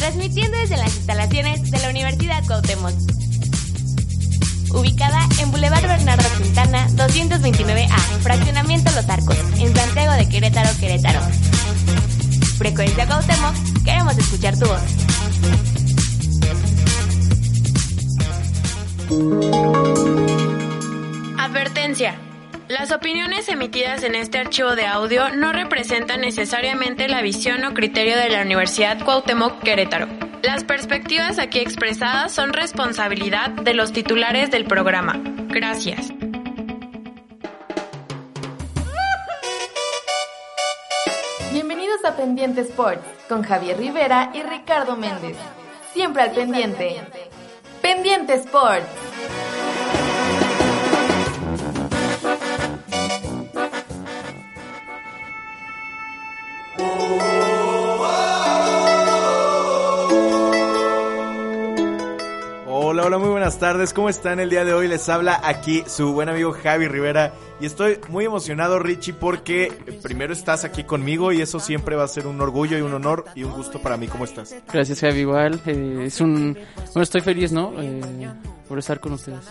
transmitiendo desde las instalaciones de la Universidad Cuauhtémoc. Ubicada en Boulevard Bernardo Quintana, 229A, Fraccionamiento Los Arcos, en Santiago de Querétaro, Querétaro. Frecuencia Cuauhtémoc, queremos escuchar tu voz. Advertencia. Las opiniones emitidas en este archivo de audio no representan necesariamente la visión o criterio de la Universidad Cuauhtémoc Querétaro. Las perspectivas aquí expresadas son responsabilidad de los titulares del programa. Gracias. Bienvenidos a Pendiente Sports con Javier Rivera y Ricardo Méndez. Siempre al pendiente. Pendiente Sports. Hola, hola, muy buenas tardes. ¿Cómo están el día de hoy? Les habla aquí su buen amigo Javi Rivera y estoy muy emocionado, Richie, porque primero estás aquí conmigo y eso siempre va a ser un orgullo y un honor y un gusto para mí. ¿Cómo estás? Gracias, Javi. Igual, eh, es un... Bueno, estoy feliz, ¿no? Eh, por estar con ustedes.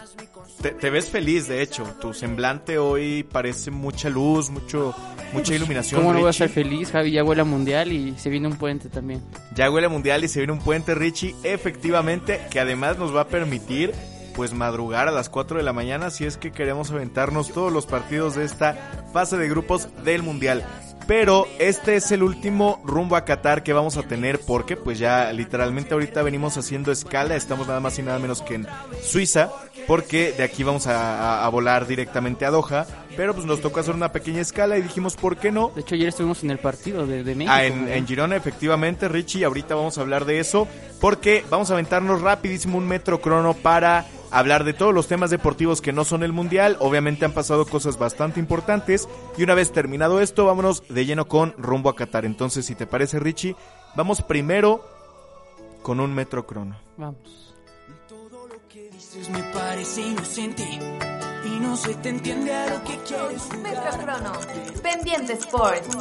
Te, te, ves feliz, de hecho. Tu semblante hoy parece mucha luz, mucho, mucha iluminación. ¿Cómo no voy a estar feliz, Javi? Ya huele a mundial y se viene un puente también. Ya huele a mundial y se viene un puente, Richie. Efectivamente, que además nos va a permitir pues madrugar a las 4 de la mañana si es que queremos aventarnos todos los partidos de esta fase de grupos del mundial. Pero este es el último rumbo a Qatar que vamos a tener porque pues ya literalmente ahorita venimos haciendo escala, estamos nada más y nada menos que en Suiza, porque de aquí vamos a, a, a volar directamente a Doha, pero pues nos tocó hacer una pequeña escala y dijimos ¿por qué no? De hecho ayer estuvimos en el partido de, de México. Ah, en, en, Girona efectivamente, Richie, ahorita vamos a hablar de eso, porque vamos a aventarnos rapidísimo un metro crono para hablar de todos los temas deportivos que no son el mundial. Obviamente han pasado cosas bastante importantes. Y una vez terminado esto, vámonos de lleno con rumbo a Qatar. Entonces, si te parece, Richie, vamos primero con un metro crono. Vamos. Todo lo que dices me parece inocente. Y no se te entiende a lo que quieres Metro jugar. Crono. Pendiente Sports.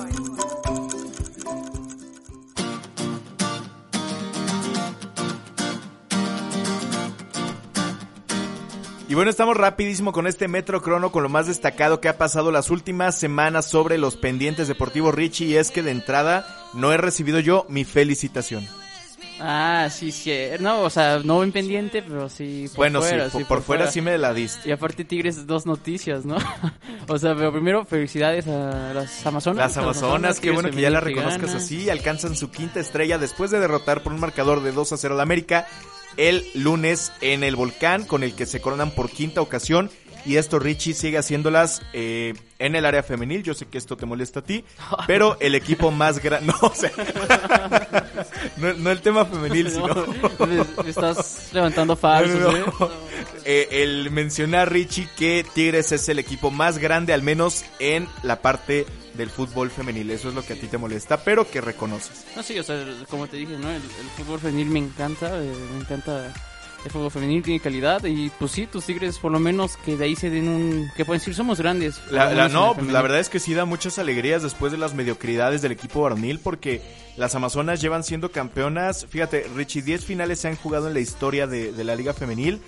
Y bueno, estamos rapidísimo con este Metro Crono con lo más destacado que ha pasado las últimas semanas sobre los pendientes deportivos Richie y es que de entrada no he recibido yo mi felicitación. Ah, sí, sí. No, o sea, no en pendiente, pero sí por bueno, fuera. sí, por, por fuera, sí me la diste. Y aparte Tigres, dos noticias, ¿no? o sea, pero primero felicidades a las Amazonas. Las Amazonas, qué bueno que ya la reconozcas así. Alcanzan su quinta estrella después de derrotar por un marcador de 2 a 0 al América el lunes en el volcán con el que se coronan por quinta ocasión. Y esto Richie sigue haciéndolas eh, en el área femenil. Yo sé que esto te molesta a ti, pero el equipo más grande... No, o sea, no, no, el tema femenil, sino... Me estás levantando falsos, no, ¿eh? eh, el mencionar, Richie, que Tigres es el equipo más grande, al menos en la parte del fútbol femenil. Eso es lo que a ti te molesta, pero que reconoces. No, sí, o sea, como te dije, ¿no? El, el fútbol femenil me encanta, eh, me encanta el fútbol femenil, tiene calidad y pues sí, tus Tigres por lo menos que de ahí se den un... que pueden decir, somos grandes. La, la, no, la verdad es que sí da muchas alegrías después de las mediocridades del equipo varonil porque las Amazonas llevan siendo campeonas. Fíjate, Richie, 10 finales se han jugado en la historia de, de la liga femenil.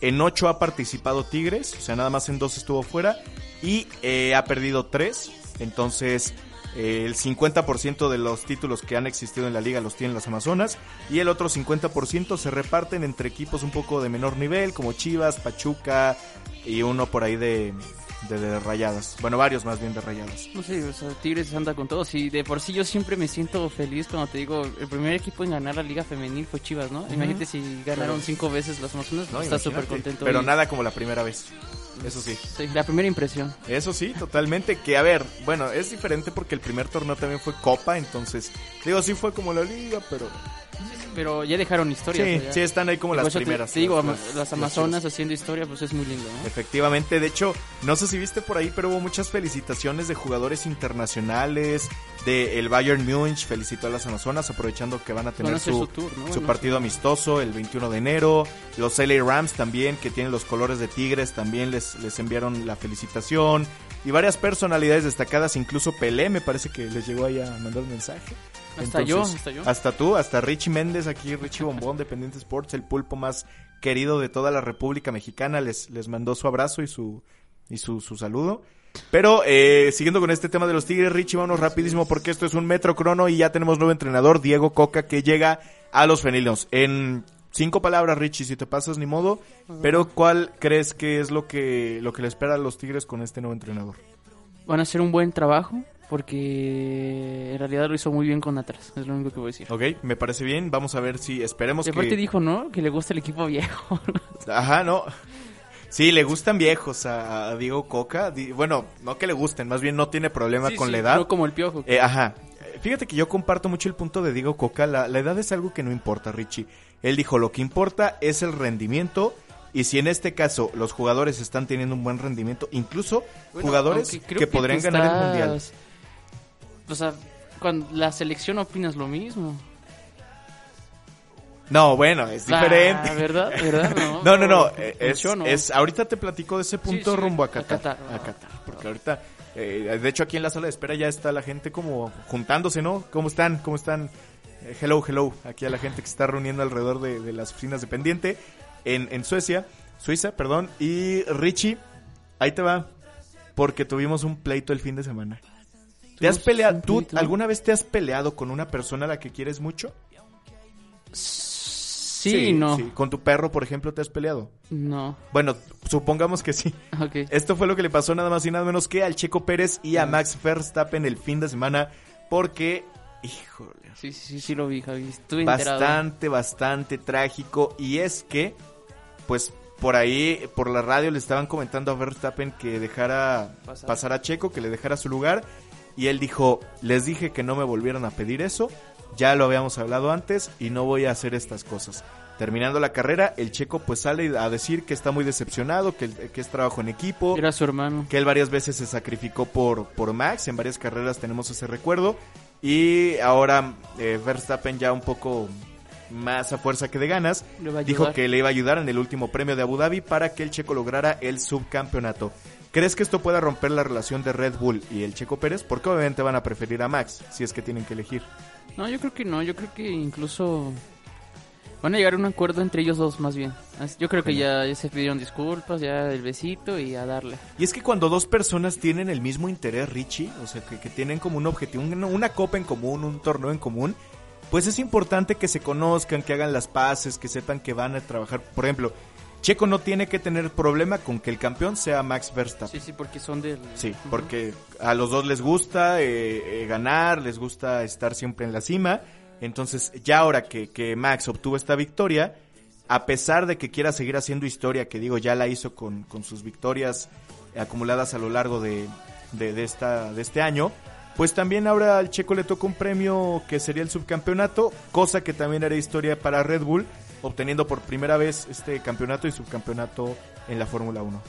En 8 ha participado Tigres, o sea, nada más en 2 estuvo fuera y eh, ha perdido 3. Entonces, el 50% de los títulos que han existido en la liga los tienen las Amazonas y el otro 50% se reparten entre equipos un poco de menor nivel como Chivas, Pachuca y uno por ahí de, de, de, rayadas. Bueno, varios más bien de rayadas. No sé, o sea, Tigres anda con todos y de por sí yo siempre me siento feliz cuando te digo, el primer equipo en ganar la liga femenil fue Chivas, ¿no? Uh -huh. Imagínate si ganaron claro. cinco veces las Amazonas, no, estás súper contento. Pero y... nada como la primera vez. Eso sí. Sí, la primera impresión. Eso sí, totalmente. Que a ver, bueno, es diferente porque el primer torneo también fue Copa, entonces, digo, sí fue como la liga, pero pero ya dejaron historia. Sí, ya. están ahí como las primeras. Te, te digo, las, las Amazonas las haciendo historia, pues es muy lindo. ¿no? Efectivamente, de hecho, no sé si viste por ahí, pero hubo muchas felicitaciones de jugadores internacionales, de el Bayern Múnich felicitó a las Amazonas, aprovechando que van a tener van a su, su, tour, ¿no? su partido amistoso el 21 de enero. Los LA Rams también, que tienen los colores de Tigres, también les, les enviaron la felicitación. Y varias personalidades destacadas, incluso Pelé me parece que les llegó ahí a mandar un mensaje. Hasta yo, hasta yo. Hasta tú, hasta Richie Méndez, aquí Richie Bombón, Dependiente Sports, el pulpo más querido de toda la República Mexicana, les, les mandó su abrazo y su, y su, su saludo. Pero eh, siguiendo con este tema de los Tigres, Richie, vámonos rapidísimo porque esto es un metro crono y ya tenemos nuevo entrenador, Diego Coca, que llega a los felinos. En cinco palabras, Richie, si te pasas ni modo, pero ¿cuál crees que es lo que, lo que le espera a los Tigres con este nuevo entrenador? Van a hacer un buen trabajo porque en realidad lo hizo muy bien con atrás, es lo único que voy a decir. Ok, me parece bien, vamos a ver si esperemos Y aparte que... dijo, ¿no? Que le gusta el equipo viejo. Ajá, no. Sí, le gustan viejos a, a Diego Coca. Bueno, no que le gusten, más bien no tiene problema Sí, con sí, la edad. No como el piojo. Eh, ajá. Fíjate que yo comparto mucho el punto de Diego Coca. La, la edad es algo que no importa, Richie. Él dijo, lo que importa es el rendimiento. Y si en este caso los jugadores están teniendo un buen rendimiento, incluso Bueno, jugadores creo que podrían ganar el mundial. O sea, cuando la selección opinas lo mismo. No, bueno, es diferente. Ah, ¿verdad? ¿Verdad? No, No, no, no. eh, Es, es- ahorita te platico de ese punto sí, rumbo a a Qatar. Qatar. A Qatar. Porque ahorita, eh, de hecho, aquí en la sala de espera ya está la gente como juntándose, ¿no? ¿Cómo están? ¿Cómo están? Eh, hello, hello. Aquí a la gente que se está reuniendo alrededor de, de las oficinas de pendiente en, en Suecia, Suiza, perdón. Y Richie, ahí te va. Porque tuvimos un pleito el fin de semana. ¿Te has peleado? ¿Tú alguna vez te has peleado con una persona a la que quieres mucho? Sí, no. ¿Con tu perro, por ejemplo, te has peleado? No. Bueno, supongamos que sí. Ok. Esto fue lo que le pasó nada más y nada menos que al Checo Pérez y a Max Verstappen el fin de semana porque, híjole, Sí, sí, sí, sí lo vi, Javi. Estuve enterado. bastante, bastante trágico y es que, pues por ahí, por la radio le estaban comentando a Verstappen que dejara Pasar. pasar a Checo, que le dejara su lugar y él dijo, les dije que no me volvieran a pedir eso, ya lo habíamos hablado antes y no voy a hacer estas cosas. Terminando la carrera, el Checo pues sale a decir que está muy decepcionado, que, que es trabajo en equipo, Era su hermano. que él varias veces se sacrificó por, por Max, en varias carreras tenemos ese recuerdo, y ahora eh, Verstappen ya un poco más a fuerza que de ganas, dijo que le iba a ayudar en el último premio de Abu Dhabi para que el checo lograra el subcampeonato. ¿Crees que esto pueda romper la relación de Red Bull y el Checo Pérez? Porque obviamente van a preferir a Max, si es que tienen que elegir. No, yo creo que no. Yo creo que incluso van a llegar a un acuerdo entre ellos dos, más bien. Yo creo que ya, ya se pidieron disculpas, ya el besito y a darle. Y es que cuando dos personas tienen el mismo interés, Richie, o sea, que, que tienen como un objetivo, una, una copa en común, un torneo en común, pues es importante que se conozcan, que hagan las paces, que sepan que van a trabajar. Por ejemplo, Checo no tiene que tener problema con que el campeón sea Max Verstappen. Sí, sí, porque son del... Sí, porque a los dos les gusta eh, eh, ganar, les gusta estar siempre en la cima. Entonces, ya ahora que, que Max obtuvo esta victoria, a pesar de que quiera seguir haciendo historia, que digo, ya la hizo con, con sus victorias acumuladas a lo largo de, de, de esta, de este año, pues también ahora al Checo le toca un premio que sería el subcampeonato, cosa que también hará historia para Red Bull, obteniendo por primera vez este campeonato y subcampeonato en la Fórmula 1.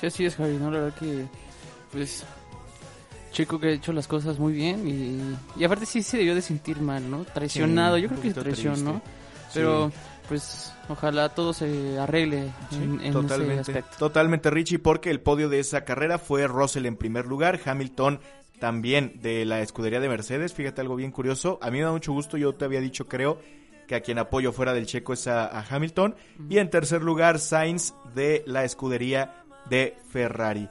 Sí, así es, Javi, ¿no? La verdad que, pues, Chico que ha hecho las cosas muy bien y, y aparte sí se debió de sentir mal, ¿no? Traicionado, Sí, yo creo que es traición. ¿no? Pero, pues, ojalá todo se arregle en, en ese totalmente, aspecto. totalmente Richie, porque el podio de esa carrera fue Russell en primer lugar, Hamilton también de la escudería de Mercedes, fíjate algo bien curioso, a mí me da mucho gusto, yo te había dicho creo que a quien apoyo fuera del checo es a, a Hamilton, y en tercer lugar Sainz de la escudería de Ferrari.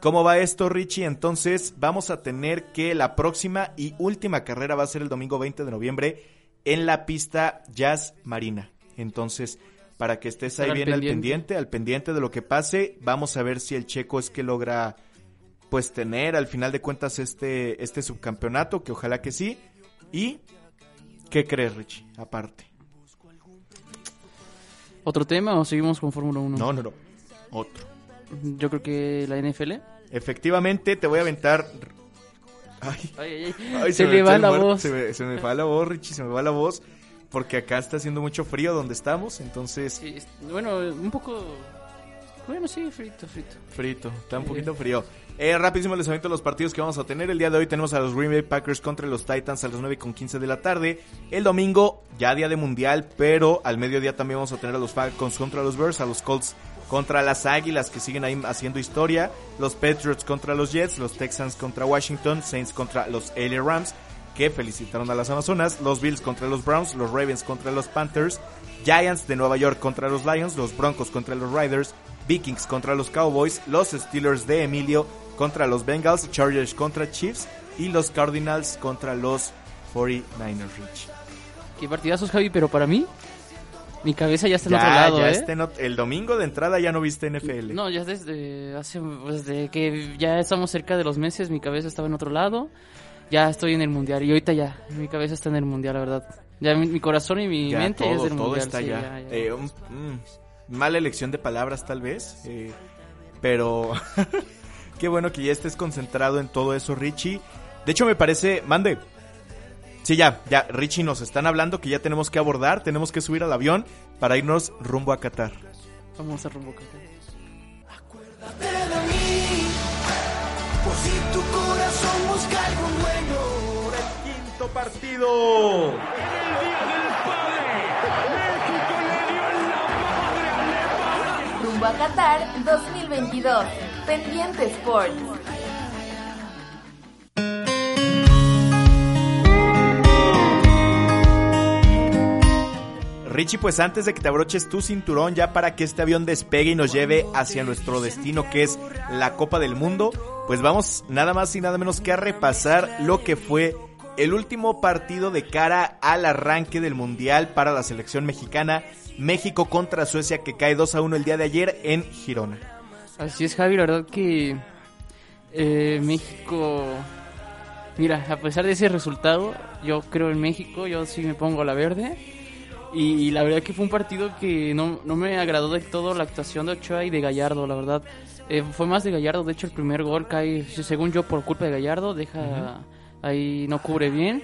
¿Cómo va esto, Richie? Entonces vamos a tener que la próxima y última carrera va a ser el domingo 20 de noviembre en la pista Jazz Marina. Entonces, para que estés ahí bien al pendiente. pendiente, al pendiente de lo que pase, vamos a ver si el checo es que logra pues tener al final de cuentas este, este subcampeonato, que ojalá que sí. ¿Y qué crees, Richie? Aparte. ¿Otro tema o seguimos con Fórmula 1? No, no, no. Otro. Yo creo que la NFL. Efectivamente, te voy a aventar... Ay, Ay, ay, ay. ay, se, me va la muerto, voz. Se me, se me va la voz, Richie, se me va la voz. Porque acá está haciendo mucho frío donde estamos, entonces... Sí, bueno, un poco... Bueno, sí, frito, frito. Frito, está un poquito frío. Eh, rapidísimo les aviento los partidos que vamos a tener. El día de hoy tenemos a los Green Bay Packers contra los Titans a las 9 con 15 de la tarde. El domingo, ya día de mundial, pero al mediodía también vamos a tener a los Falcons contra los Bears, a los Colts contra las Águilas que siguen ahí haciendo historia, los Patriots contra los Jets, los Texans contra Washington, Saints contra los LA Rams. Que felicitaron a las Amazonas, los Bills contra los Browns, los Ravens contra los Panthers, Giants de Nueva York contra los Lions, los Broncos contra los Riders, Vikings contra los Cowboys, los Steelers de Emilio contra los Bengals, Chargers contra Chiefs y los Cardinals contra los 49ers Rich. Qué partidazos, Javi, pero para mí, mi cabeza ya está en otro lado, ya ¿eh? el domingo de entrada ya no viste NFL. No, ya desde hace, desde que ya estamos cerca de los meses, mi cabeza estaba en otro lado. Ya estoy en el mundial y ahorita ya, mi cabeza está en el mundial, la verdad. Ya mi, mi corazón y mi Ya mente todo, es del todo mundial. está sí, ya. ya, ya. Eh, un- mm, mala elección de palabras tal vez, eh, pero qué bueno que ya estés concentrado en todo eso, Richie. De hecho me parece, mande. Sí, ya, ya, Richie nos están hablando que ya tenemos que abordar, tenemos que subir al avión para irnos rumbo a Qatar. Vamos a rumbo Qatar. Partido. Rumbo a Qatar 2022. Pendiente Sports. Richie, pues antes de que te abroches tu cinturón ya para que este avión despegue y nos lleve hacia nuestro destino que es la Copa del Mundo, pues vamos nada más y nada menos que a repasar lo que fue el último partido de cara al arranque del Mundial para la selección mexicana, México contra Suecia que cae 2 a 1 el día de ayer en Girona. Así es, Javi, la verdad que eh, México... Mira, a pesar de ese resultado, yo creo en México, yo sí me pongo a la verde. Y, la verdad que fue un partido que no, no me agradó del todo la actuación de Ochoa y de Gallardo, la verdad. Eh, fue más de Gallardo, de hecho el primer gol cae, según yo, por culpa de Gallardo, deja ahí, no cubre bien.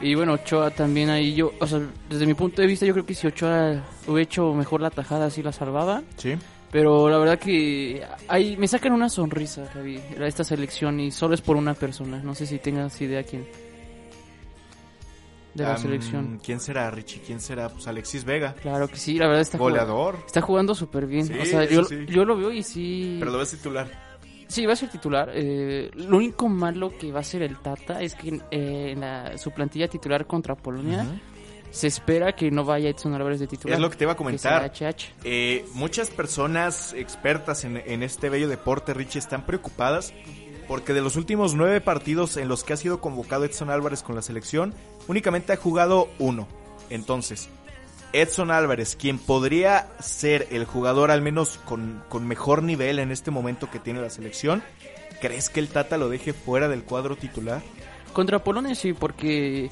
Y bueno, Ochoa también ahí, yo, o sea, desde mi punto de vista, yo creo que si Ochoa hubiera hecho mejor la tajada, sí la salvaba. Sí. Pero la verdad que ahí me sacan una sonrisa, Javi, esta selección y solo es por una persona. No sé si tengas idea quién. De la Am, selección. ¿Quién será, Richie? ¿Quién será? Pues Alexis Vega. Claro que sí, la verdad está jugando, Goleador. está jugando súper bien. Sí, o sea, yo, sí. yo lo veo y sí. Pero lo ves titular. Sí, va a ser titular. Eh, lo único malo que va a ser el Tata es que eh, en la- su plantilla titular contra Polonia se espera que no vaya Edson Álvarez de titular. Es lo que te iba a comentar. Eh, muchas personas expertas en, en este bello deporte, Richie, están preocupadas porque de los últimos nueve partidos en los que ha sido convocado Edson Álvarez con la selección, únicamente ha jugado uno. Entonces, Edson Álvarez, quien podría ser el jugador al menos con, con mejor nivel en este momento que tiene la selección, ¿crees que el Tata lo deje fuera del cuadro titular? Contra Polonia sí, porque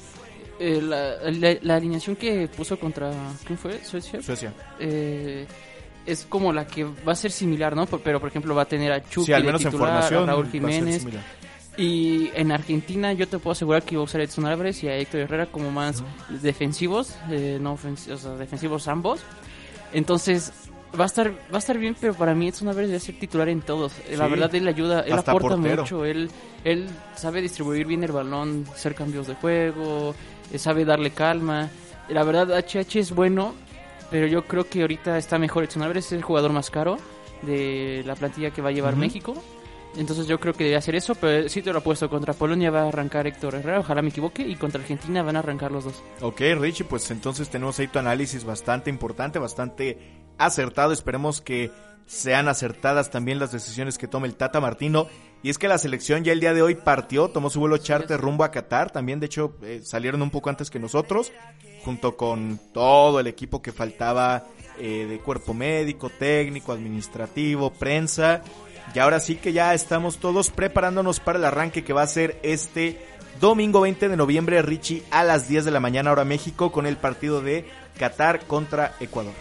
eh, la, la- la alineación que puso contra... ¿Quién fue? ¿Suecia? Suecia. Eh, es como la que va a ser similar, ¿no? Pero, por ejemplo, va a tener a Chucky Sí, al de menos en titular, formación. a Raúl Jiménez. Y en Argentina yo te puedo asegurar que iba a usar a Edson Álvarez y a Héctor Herrera como más defensivos, eh, no ofens- o sea, defensivos ambos. Entonces va a estar va a estar bien, pero para mí Edson Álvarez debe ser titular en todos. Eh, La verdad él ayuda, él Hasta aporta portero. mucho, él él sabe distribuir bien el balón, hacer cambios de juego, eh, sabe darle calma. La verdad HH es bueno, pero yo creo que ahorita está mejor Edson Álvarez, es el jugador más caro de la plantilla que va a llevar. México. Entonces yo creo que debe hacer eso, pero sí te lo he puesto. Contra Polonia va a arrancar Héctor Herrera, ojalá me equivoque, y contra Argentina van a arrancar los dos. Ok, Richie, pues entonces tenemos ahí tu análisis bastante importante, bastante acertado. Esperemos que sean acertadas también las decisiones que tome el Tata Martino. Y es que la selección ya el día de hoy partió, tomó su vuelo charter rumbo a Qatar. También, de hecho, eh, salieron un poco antes que nosotros, junto con todo el equipo que faltaba eh, de cuerpo médico, técnico, administrativo, prensa. Y ahora sí que ya estamos todos preparándonos para el arranque que va a ser este domingo 20 de noviembre, Richie, a las 10 de la mañana hora México, con el partido de Qatar contra Ecuador.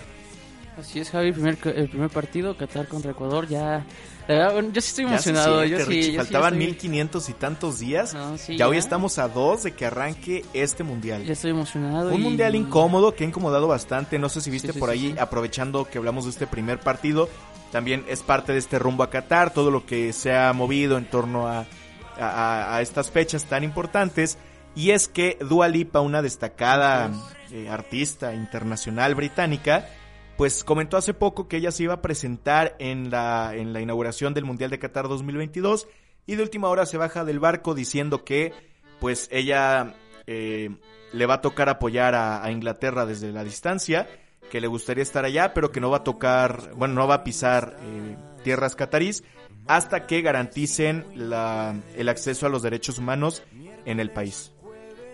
Así es, Javi, el primer, el primer partido, Qatar contra Ecuador, ya... la verdad, bueno, yo sí estoy emocionado, siente, yo sí, Richie, yo sí faltaban estoy- 1500 y tantos días. No, sí, ya hoy estamos a dos de que arranque este mundial. Ya estoy emocionado. Un y- mundial incómodo que ha incomodado bastante. No sé si viste sí, por sí, ahí, sí. aprovechando que hablamos de este primer partido. También es parte de este rumbo a Qatar. Todo lo que se ha movido en torno a, a- a estas fechas tan importantes. Y es que Dua Lipa, una destacada eh, artista internacional británica, pues comentó hace poco que ella se iba a presentar en la, en la inauguración del Mundial de Qatar 2022 y de última hora se baja del barco diciendo que pues ella eh, le va a tocar apoyar a, a Inglaterra desde la distancia, que le gustaría estar allá, pero que no va a tocar, bueno, no va a pisar eh, tierras catarís hasta que garanticen la, el acceso a los derechos humanos en el país.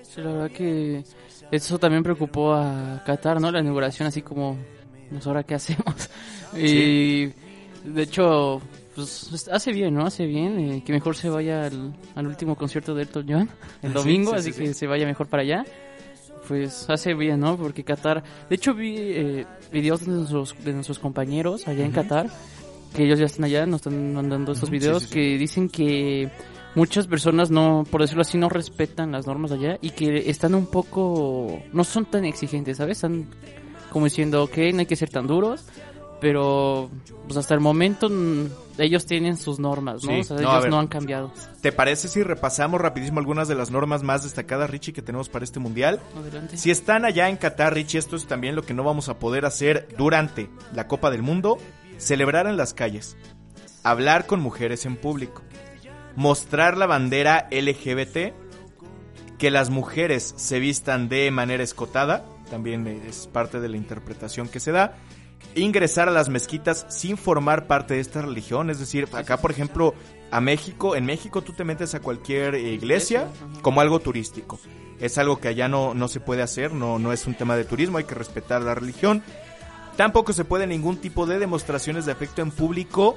Sí, la verdad que eso también preocupó a Qatar, ¿no? La inauguración, así como, pues ahora qué hacemos. Y de hecho, pues hace bien, ¿no? Hace bien eh, que mejor se vaya al, al último concierto de Elton John el Sí, domingo, sí, así sí, que se vaya mejor para allá. Pues hace bien, ¿no? Porque Qatar, de hecho vi eh, videos de nuestros, de nuestros compañeros allá en Qatar, que ellos ya están allá, nos están mandando estos videos sí, sí. que dicen que muchas personas no, por decirlo así, no respetan las normas allá y que están un poco, no son tan exigentes, ¿sabes? Están como diciendo, ok, no hay que ser tan duros, pero pues hasta el momento mm, ellos tienen sus normas, ¿no? Sí, o sea, no, ellos no han cambiado. ¿Te parece si repasamos rapidísimo algunas de las normas más destacadas, Richie, que tenemos para este mundial? Adelante. Si están allá en Qatar, Richie, esto es también lo que no vamos a poder hacer durante la Copa del Mundo, celebrar en las calles, hablar con mujeres en público, mostrar la bandera LGBT, que las mujeres se vistan de manera escotada, también es parte de la interpretación que se da, ingresar a las mezquitas sin formar parte de esta religión, es decir, acá por ejemplo, a México, en México tú te metes a cualquier eh, iglesia como algo turístico. Es algo que allá no, no se puede hacer, no, no es un tema de turismo, hay que respetar la religión. Tampoco se puede ningún tipo de demostraciones de afecto en público,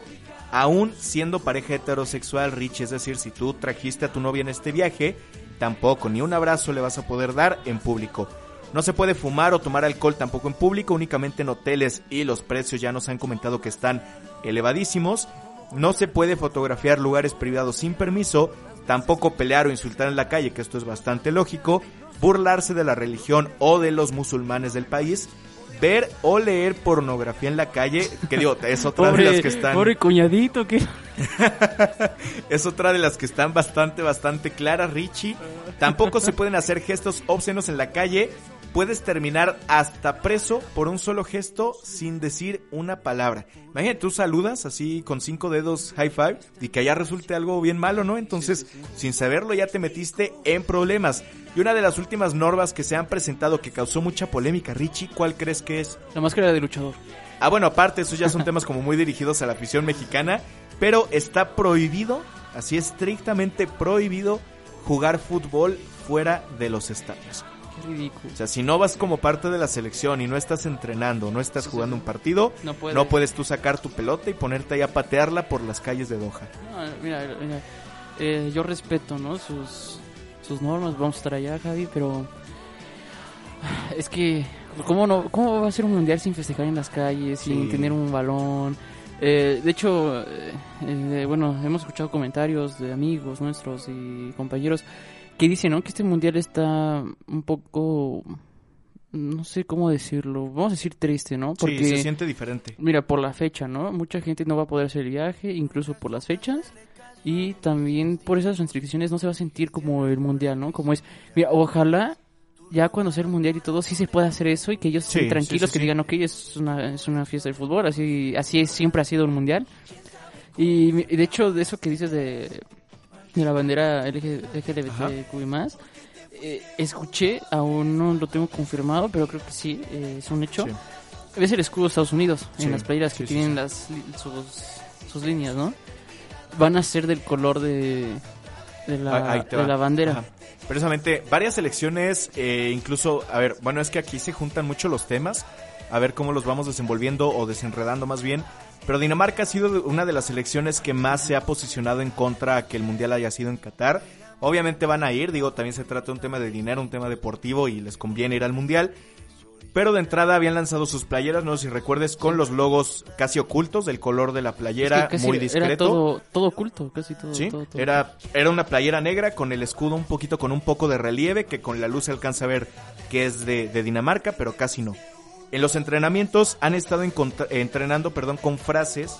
aún siendo pareja heterosexual, Rich. Es decir, si tú trajiste a tu novia en este viaje, tampoco ni un abrazo le vas a poder dar en público. No se puede fumar o tomar alcohol tampoco en público, únicamente en hoteles y los precios ya nos han comentado que están elevadísimos. No se puede fotografiar lugares privados sin permiso, tampoco pelear o insultar en la calle, que esto es bastante lógico, burlarse de la religión o de los musulmanes del país, ver o leer pornografía en la calle, que digo, es otra de las que están pobre cuñadito, que es otra de las que están bastante, bastante claras, Richie. Tampoco se pueden hacer gestos obscenos en la calle. Puedes terminar hasta preso por un solo gesto sin decir una palabra. Imagínate, tú saludas así con cinco dedos high five y que allá resulte algo bien malo, ¿no? Entonces, sin saberlo ya te metiste en problemas. Y una de las últimas normas que se han presentado que causó mucha polémica, Richie, ¿cuál crees que es? la máscara de luchador. Ah, bueno, aparte, esos ya son temas como muy dirigidos a la afición mexicana, pero está prohibido, así estrictamente prohibido, jugar fútbol fuera de los estadios. Ridículo. O sea, si no vas como parte de la selección y no estás entrenando, no estás jugando un partido, No puedes. no puedes tú sacar tu pelota y ponerte ahí a patearla por las calles de Doha. No, mira, mira, eh, yo respeto, ¿no? Sus, sus normas, vamos a estar allá, Javi, pero es que, ¿cómo, no, ¿cómo va a ser un mundial sin festejar en las calles, sin tener un balón? Eh, de hecho, eh, eh, bueno, hemos escuchado comentarios de amigos nuestros y compañeros que dicen, ¿no? Que este mundial está un poco, no sé cómo decirlo, vamos a decir triste, ¿no? Sí, se siente diferente. Mira, por la fecha, ¿no? Mucha gente no va a poder hacer el viaje, incluso por las fechas. Y también por esas restricciones no se va a sentir como el mundial, ¿no? Como es. Mira, ojalá ya cuando sea el mundial y todo, sí se pueda hacer eso y que ellos Sí, estén tranquilos, sí, sí, que digan, ok, es una, es una fiesta de fútbol, así, así es, siempre ha sido el mundial. Y de hecho, de eso que dices de, de la bandera LG, LGBTQ y más, eh, escuché, aún no lo tengo confirmado, pero creo que sí, eh, es un hecho. Sí. Ves el escudo de Estados Unidos Sí, en las playeras que sí, tienen las sus, sus líneas, ¿no? Van a ser del color de, de, la, de la bandera. Ajá. Precisamente, varias selecciones, eh, incluso, a ver, bueno, es que aquí se juntan mucho los temas, a ver cómo los vamos desenvolviendo o desenredando más bien. Pero Dinamarca ha sido una de las selecciones que más se ha posicionado en contra a que el Mundial haya sido en Qatar. Obviamente van a ir, digo, también se trata de un tema de dinero, un tema deportivo y les conviene ir al Mundial. Pero de entrada habían lanzado sus playeras, no sé si recuerdes, con los logos casi ocultos del color de la Es playera, que muy Era discreto. todo, todo oculto, casi todo. Sí, todo, todo. era, era una playera negra con el escudo un poquito con un poco de relieve que con la luz se alcanza a ver que es de, de Dinamarca, pero casi no. En los entrenamientos han estado entrenando perdón, con frases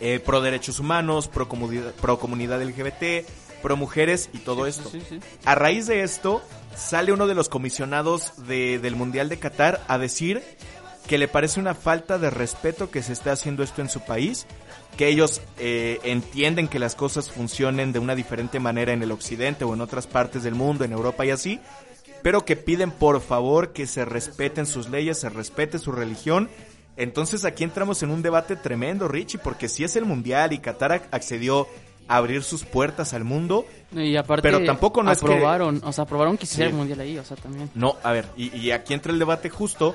eh, pro derechos humanos, pro comunidad, pro comunidad LGBT, pro mujeres y todo esto. Sí, sí. A raíz de esto, sale uno de los comisionados de- del Mundial de Qatar a decir que le parece una falta de respeto que se esté haciendo esto en su país, que ellos eh, entienden que las cosas funcionen de una diferente manera en el occidente o en otras partes del mundo, en Europa y así, pero que piden por favor que se respeten sus leyes, se respete su religión. Entonces aquí entramos en un debate tremendo, Richie, porque si es el mundial y Qatar accedió a abrir sus puertas al mundo, Y aparte, Pero tampoco no es que- aprobaron, o sea, aprobaron que hiciera Sí. el mundial ahí, o sea, también. No, a ver, y, y aquí entra el debate justo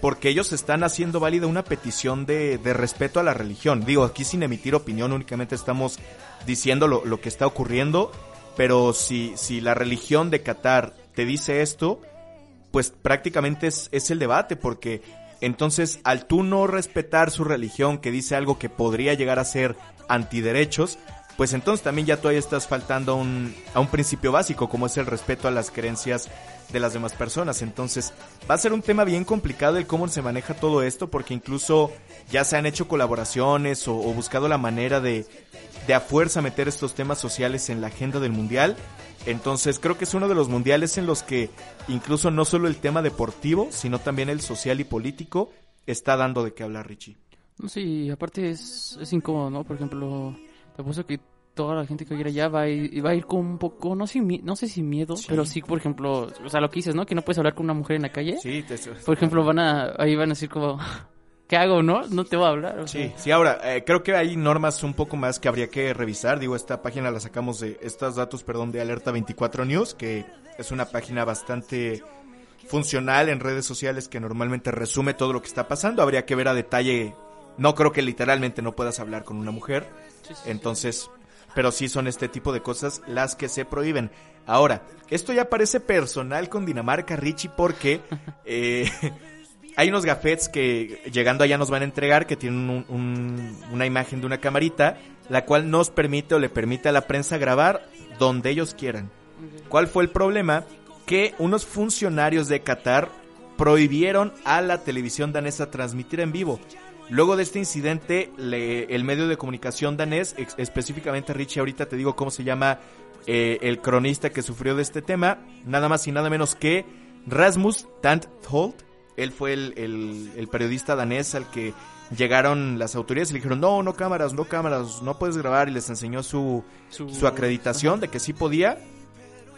porque ellos están haciendo válida una petición de, de respeto a la religión. Digo, aquí sin emitir opinión, únicamente estamos diciendo lo, lo que está ocurriendo, pero si, si la religión de Qatar te dice esto, pues prácticamente es, es el debate, porque entonces al tú no respetar su religión, que dice algo que podría llegar a ser antiderechos, pues entonces también ya tú ahí estás faltando a un, a un principio básico, como es el respeto a las creencias de las demás personas. Entonces, va a ser un tema bien complicado el cómo se maneja todo esto, porque incluso ya se han hecho colaboraciones o, o buscado la manera de, de a fuerza meter estos temas sociales en la agenda del mundial. Entonces, creo que es uno de los mundiales en los que incluso no solo el tema deportivo, sino también el social y político está dando de qué hablar, Richie. Y aparte es, es incómodo, ¿no? Por ejemplo, te apuesto que toda la gente que va a ir allá va a ir, va a ir con un poco, no sé, mi- no sé si miedo, pero sí, por ejemplo, o sea, lo que dices, ¿no? Que no puedes hablar con una mujer en la calle. Sí, te- Por ejemplo, van a, ahí van a decir como, ¿qué hago, no? No te voy a hablar. o Sí, sea. sí, ahora, eh, creo que hay normas un poco más que habría que revisar. Digo, esta página la sacamos de, estos datos, perdón, de Alerta 24 News, que es una página bastante funcional en redes sociales que normalmente resume todo lo que está pasando. Habría que ver a detalle, no creo que literalmente no puedas hablar con una mujer. Entonces, pero sí son este tipo de cosas las que se prohíben. Ahora, esto ya parece personal con Dinamarca, Richie, porque eh, hay unos gafetes que llegando allá nos van a entregar que tienen un- un- una imagen de una camarita, la cual nos permite o le permite a la prensa grabar donde ellos quieran. ¿Cuál fue el problema? Que unos funcionarios de Qatar prohibieron a la televisión danesa transmitir en vivo. Luego de este incidente, le- el medio de comunicación danés, ex- específicamente Richie, ahorita te digo cómo se llama eh, el cronista que sufrió de este tema, nada más y nada menos que Rasmus Tantholt. Él fue el, el- el periodista danés al que llegaron las autoridades y le dijeron, no, no cámaras, no cámaras, no puedes grabar y les enseñó su, Su- su acreditación de que sí podía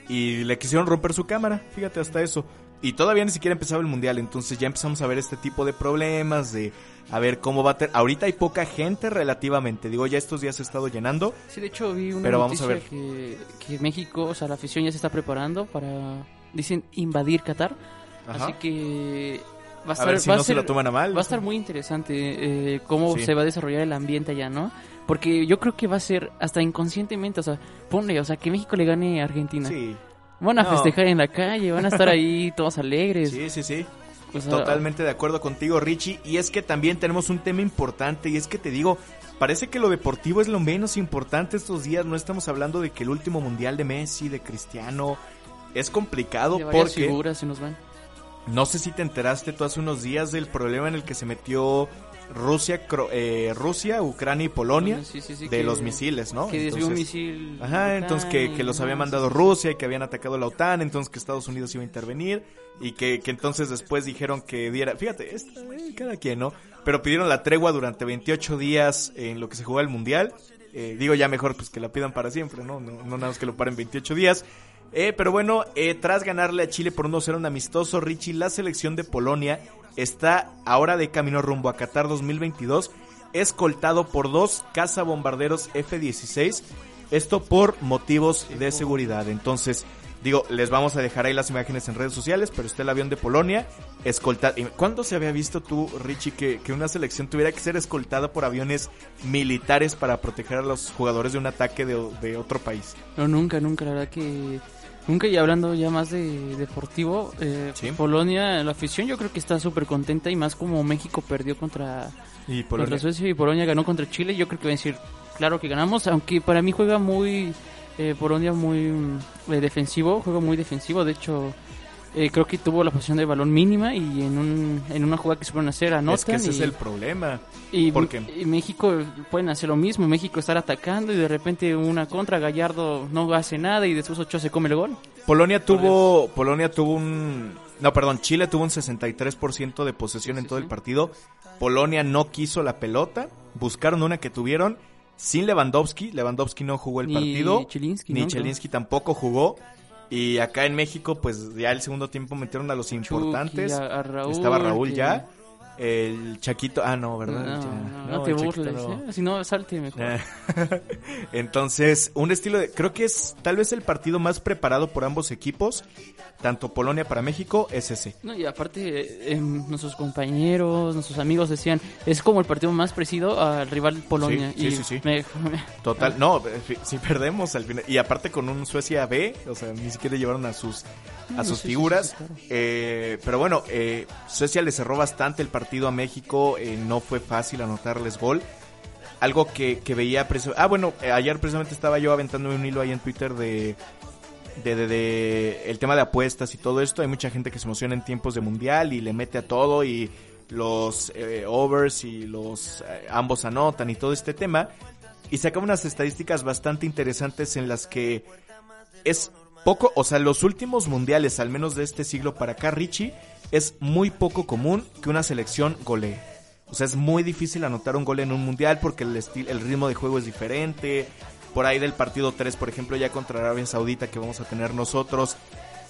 y le quisieron romper su cámara, fíjate hasta eso. Y todavía ni siquiera empezaba el mundial, entonces ya empezamos a ver este tipo de problemas, de a ver cómo va a ter... Ahorita hay poca gente relativamente, digo, ya estos días se ha estado llenando. Sí, de hecho vi una Pero vamos a noticia ver. Que, que México, o sea, la afición ya se está preparando para, dicen, invadir Qatar. Ajá. Así que va a A estar, ver si va no a se ser- lo toman a mal. Va a estar muy interesante eh, cómo Sí. se va a desarrollar el ambiente allá, ¿no? Porque yo creo que va a ser hasta inconscientemente, o sea, ponle, o sea, que México le gane a Argentina. Sí, Van a No. festejar en la calle, van a estar ahí todos alegres. sí, sí, sí. o sea, Totalmente de acuerdo contigo, Richie. Y es que también tenemos un tema importante y es que te digo, parece que lo deportivo es lo menos importante estos días. No estamos hablando de que el último mundial de Messi, de Cristiano, es complicado de porque figuras se nos van. No sé si te enteraste tú hace unos días del problema en el que se metió Rusia, Cro- eh, Rusia, Ucrania y Polonia Sí, sí, sí, de que- los misiles, ¿no? Que desvió un Entonces- misil. Ajá, entonces que, los había mandado Rusia y que habían atacado la OTAN, entonces que Estados Unidos iba a intervenir y que, que entonces después dijeron que diera, fíjate, esta, eh, cada quien, ¿no? Pero pidieron la tregua durante 28 días en lo que se jugaba el Mundial. Eh, digo ya mejor pues que la pidan para siempre, ¿no? No, no nada más que lo paren 28 días. Eh, pero bueno, eh, tras ganarle a Chile por 1-0 un amistoso, Richie, la selección de Polonia está ahora de camino rumbo a Qatar 2022, escoltado por dos cazabombarderos F-16, esto por motivos de seguridad. Entonces, digo, les vamos a dejar ahí las imágenes en redes sociales, pero está el avión de Polonia escoltado. ¿Y ¿Cuándo se había visto tú, Richie, que, que una selección tuviera que ser escoltada por aviones militares para proteger a los jugadores de un ataque de, de otro país? No, nunca, nunca, la verdad que... Nunca, y hablando ya más de deportivo, eh, Sí. Polonia, la afición yo creo que está súper contenta y más como México perdió contra, Y contra Suecia y Polonia ganó contra Chile, yo creo que va a decir, claro que ganamos, aunque para mí juega muy, eh, Polonia muy mm, eh, defensivo, juega muy defensivo, de hecho eh, creo que tuvo la posición de balón mínima y en, un, en una jugada que se pueden hacer anotan es que ese y, es el problema. y, ¿por qué? y México pueden hacer lo mismo, México estar atacando y de repente una contra, Gallardo no hace nada y después Ochoa se come el gol. Polonia tuvo, Polonia tuvo un, No, perdón, Chile tuvo un 63% de posesión en todo el partido. Polonia no quiso la pelota. Buscaron una que tuvieron sin Lewandowski. Lewandowski no jugó el partido. Ni ¿no? Chelinsky tampoco jugó. Y acá en México, pues ya el segundo tiempo metieron a los importantes. a- a Raúl, Estaba Raúl que- ya. El Chaquito, ah, no, ¿verdad? no, Ya. no, No, te burles. ¿eh? Si no, salte mejor. Eh, Entonces, un estilo de... Creo que es tal vez el partido más preparado por ambos equipos, tanto Polonia para México, es ese. No, y aparte, eh, em, nuestros compañeros, nuestros amigos decían, es como el partido más parecido al rival Polonia. Sí, y sí, sí, sí. me- Total, no, si perdemos al final. Y aparte con un Suecia B, o sea, ni siquiera llevaron a sus, a sus sí, figuras. sí, claro. Eh, pero bueno, eh, Suecia le cerró bastante el partido a México, eh, no fue fácil anotarles gol. Algo que, que veía... Ah, bueno, eh, ayer precisamente estaba yo aventándome un hilo ahí en Twitter de, de, de, de el tema de apuestas y todo esto. Hay mucha gente que se emociona en tiempos de mundial y le mete a todo y los eh, overs y los eh, ambos anotan y todo este tema. Y saca unas estadísticas bastante interesantes en las que es poco, o sea, los últimos mundiales, al menos de este siglo para acá, Richie, es muy poco común que una selección golee. O sea, es muy difícil anotar un gol en un mundial porque el, estil- el ritmo de juego es diferente. Por ahí del partido 3, por ejemplo, ya contra Arabia Saudita que vamos a tener nosotros.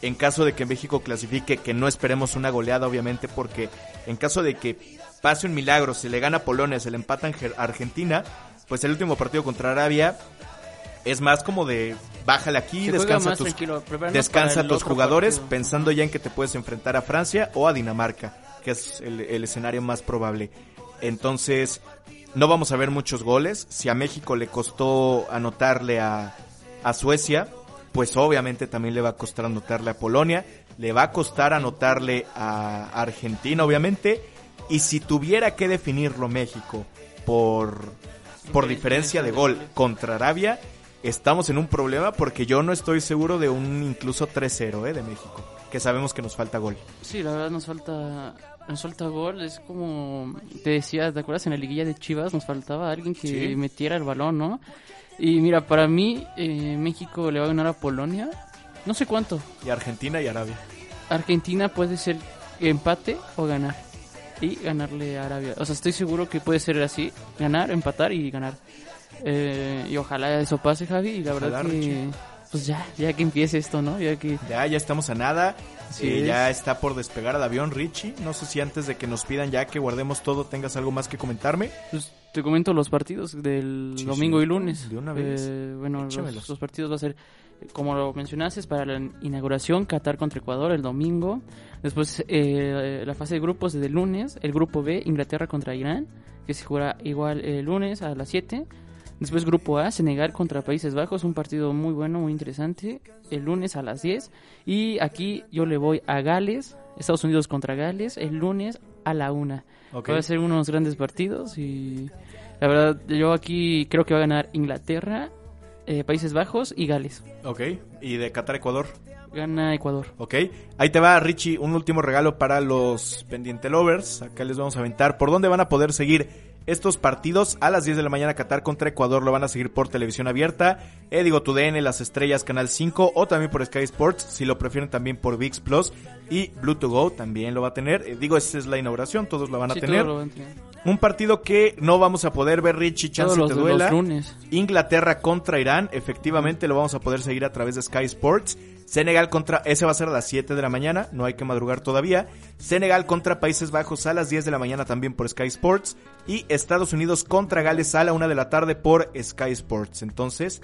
En caso de que México clasifique, que no esperemos una goleada, obviamente, porque en caso de que pase un milagro, se le gana a Polonia, se le empatan a Argentina, pues el último partido contra Arabia es más como de bájale aquí, descansa tus, descansa tus jugadores partido. pensando ya en que te puedes enfrentar a Francia o a Dinamarca, que es el, el escenario más probable. Entonces, no vamos a ver muchos goles. Si a México le costó anotarle a, a Suecia, pues obviamente también le va a costar anotarle a Polonia, le va a costar anotarle a Argentina, obviamente. Y si tuviera que definirlo México por, por diferencia de gol contra Arabia, estamos en un problema porque yo no estoy seguro de un incluso 3-0 ¿eh? de México, que sabemos que nos falta gol. Sí, la verdad nos falta nos falta gol, es como te decía, ¿te acuerdas en la liguilla de Chivas nos faltaba alguien que Sí. metiera el balón, ¿no? Y mira, para mí eh, México le va a ganar a Polonia, no sé cuánto. Y Argentina y Arabia. Argentina puede ser empate o ganar y ganarle a Arabia. O sea, estoy seguro que puede ser así, ganar, empatar y ganar. Eh, y ojalá eso pase, Javi, y la Ojalá, verdad que Richie. pues ya, ya que empiece esto, ¿no? Ya que Ya, ya estamos a nada. Así Eh, ya está por despegar el avión, Richie. No sé si antes de que nos pidan ya que guardemos todo, tengas algo más que comentarme. Pues te comento los partidos del Sí, domingo sí, y lunes. de una vez. Eh, bueno, los, los partidos va a ser, como lo mencionaste, es para la inauguración, Qatar contra Ecuador el domingo. Después eh, la fase de grupos desde el lunes. El grupo B, Inglaterra contra Irán, que se jugará igual el lunes a las 7. Después grupo A, Senegal contra Países Bajos, un partido muy bueno, muy interesante, el lunes a las 10. Y aquí yo le voy a Gales, Estados Unidos contra Gales, el lunes a la 1. Ok. Va a ser unos grandes partidos y la verdad yo aquí creo que va a ganar Inglaterra, eh, Países Bajos y Gales. Ok. Y de Qatar, Ecuador. Gana Ecuador. Ok. Ahí te va, Richie, un último regalo para los pendiente lovers. Acá les vamos a aventar. ¿Por dónde van a poder seguir estos partidos? A las 10 de la mañana, Qatar contra Ecuador lo van a seguir por televisión abierta. Eh, digo, tu DN, Las Estrellas, Canal 5 o también por Sky Sports. Si lo prefieren también por VIX Plus. Y Blue to Go también lo va a tener. Eh, digo, esa es la inauguración, todos lo van a Sí, tener. todo lo van a tener. Un partido que no vamos a poder ver, Richie, chance Todos los, te los duela. lunes. Inglaterra contra Irán, efectivamente lo vamos a poder seguir a través de Sky Sports. Senegal contra, ese va a ser a las 7 de la mañana, no hay que madrugar todavía. Senegal contra Países Bajos a las 10 de la mañana también por Sky Sports. Y Estados Unidos contra Gales a la 1 de la tarde por Sky Sports. Entonces,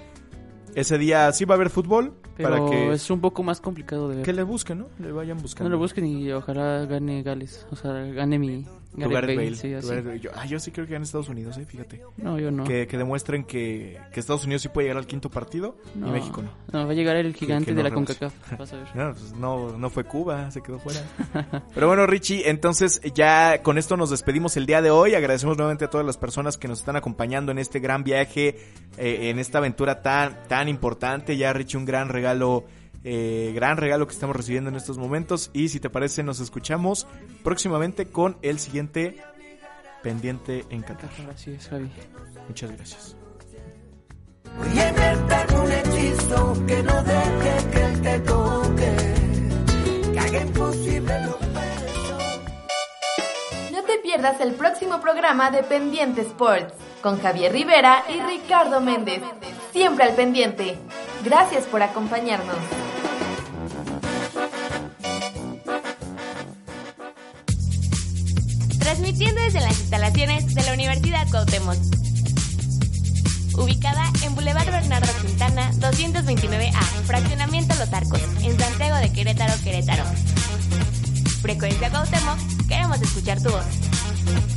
ese día sí va a haber fútbol Pero para que, es un poco más complicado de ver. que le busquen, ¿no? Le vayan buscando. No lo busquen y ojalá gane Gales. O sea, gane mi Gareth Gareth Bale, Bale, sí, así. Gareth Bale. Yo, ah, yo sí creo que gane Estados Unidos, eh, fíjate. No, yo no. Que, que demuestren que, que Estados Unidos sí puede llegar al quinto partido no. y México no. No, va a llegar el gigante de la. CONCACAF. Vas a ver. No, pues no, no fue Cuba, se quedó fuera. Pero bueno, Richie, entonces ya con esto nos despedimos el día de hoy. Agradecemos nuevamente a todas las personas que nos están acompañando en este gran viaje, eh, en esta aventura tan, tan importante. Ya, Richie, un gran regalo, eh, gran regalo que estamos recibiendo en estos momentos. Y si te parece, nos escuchamos próximamente con el siguiente pendiente en Qatar. Así es, Javi. Muchas gracias. Voy a inventar un hechizo que no deje que él te toque, que haga imposible pierdas el próximo programa de Pendiente Sports con Javier Rivera y Ricardo Méndez. Siempre al pendiente. Gracias por acompañarnos. Transmitiendo desde las instalaciones de la Universidad Cuauhtémoc. Ubicada en Boulevard Bernardo Quintana, 229A, Fraccionamiento Los Arcos, en Santiago de Querétaro, Querétaro. Frecuencia Cuauhtémoc, queremos escuchar tu voz.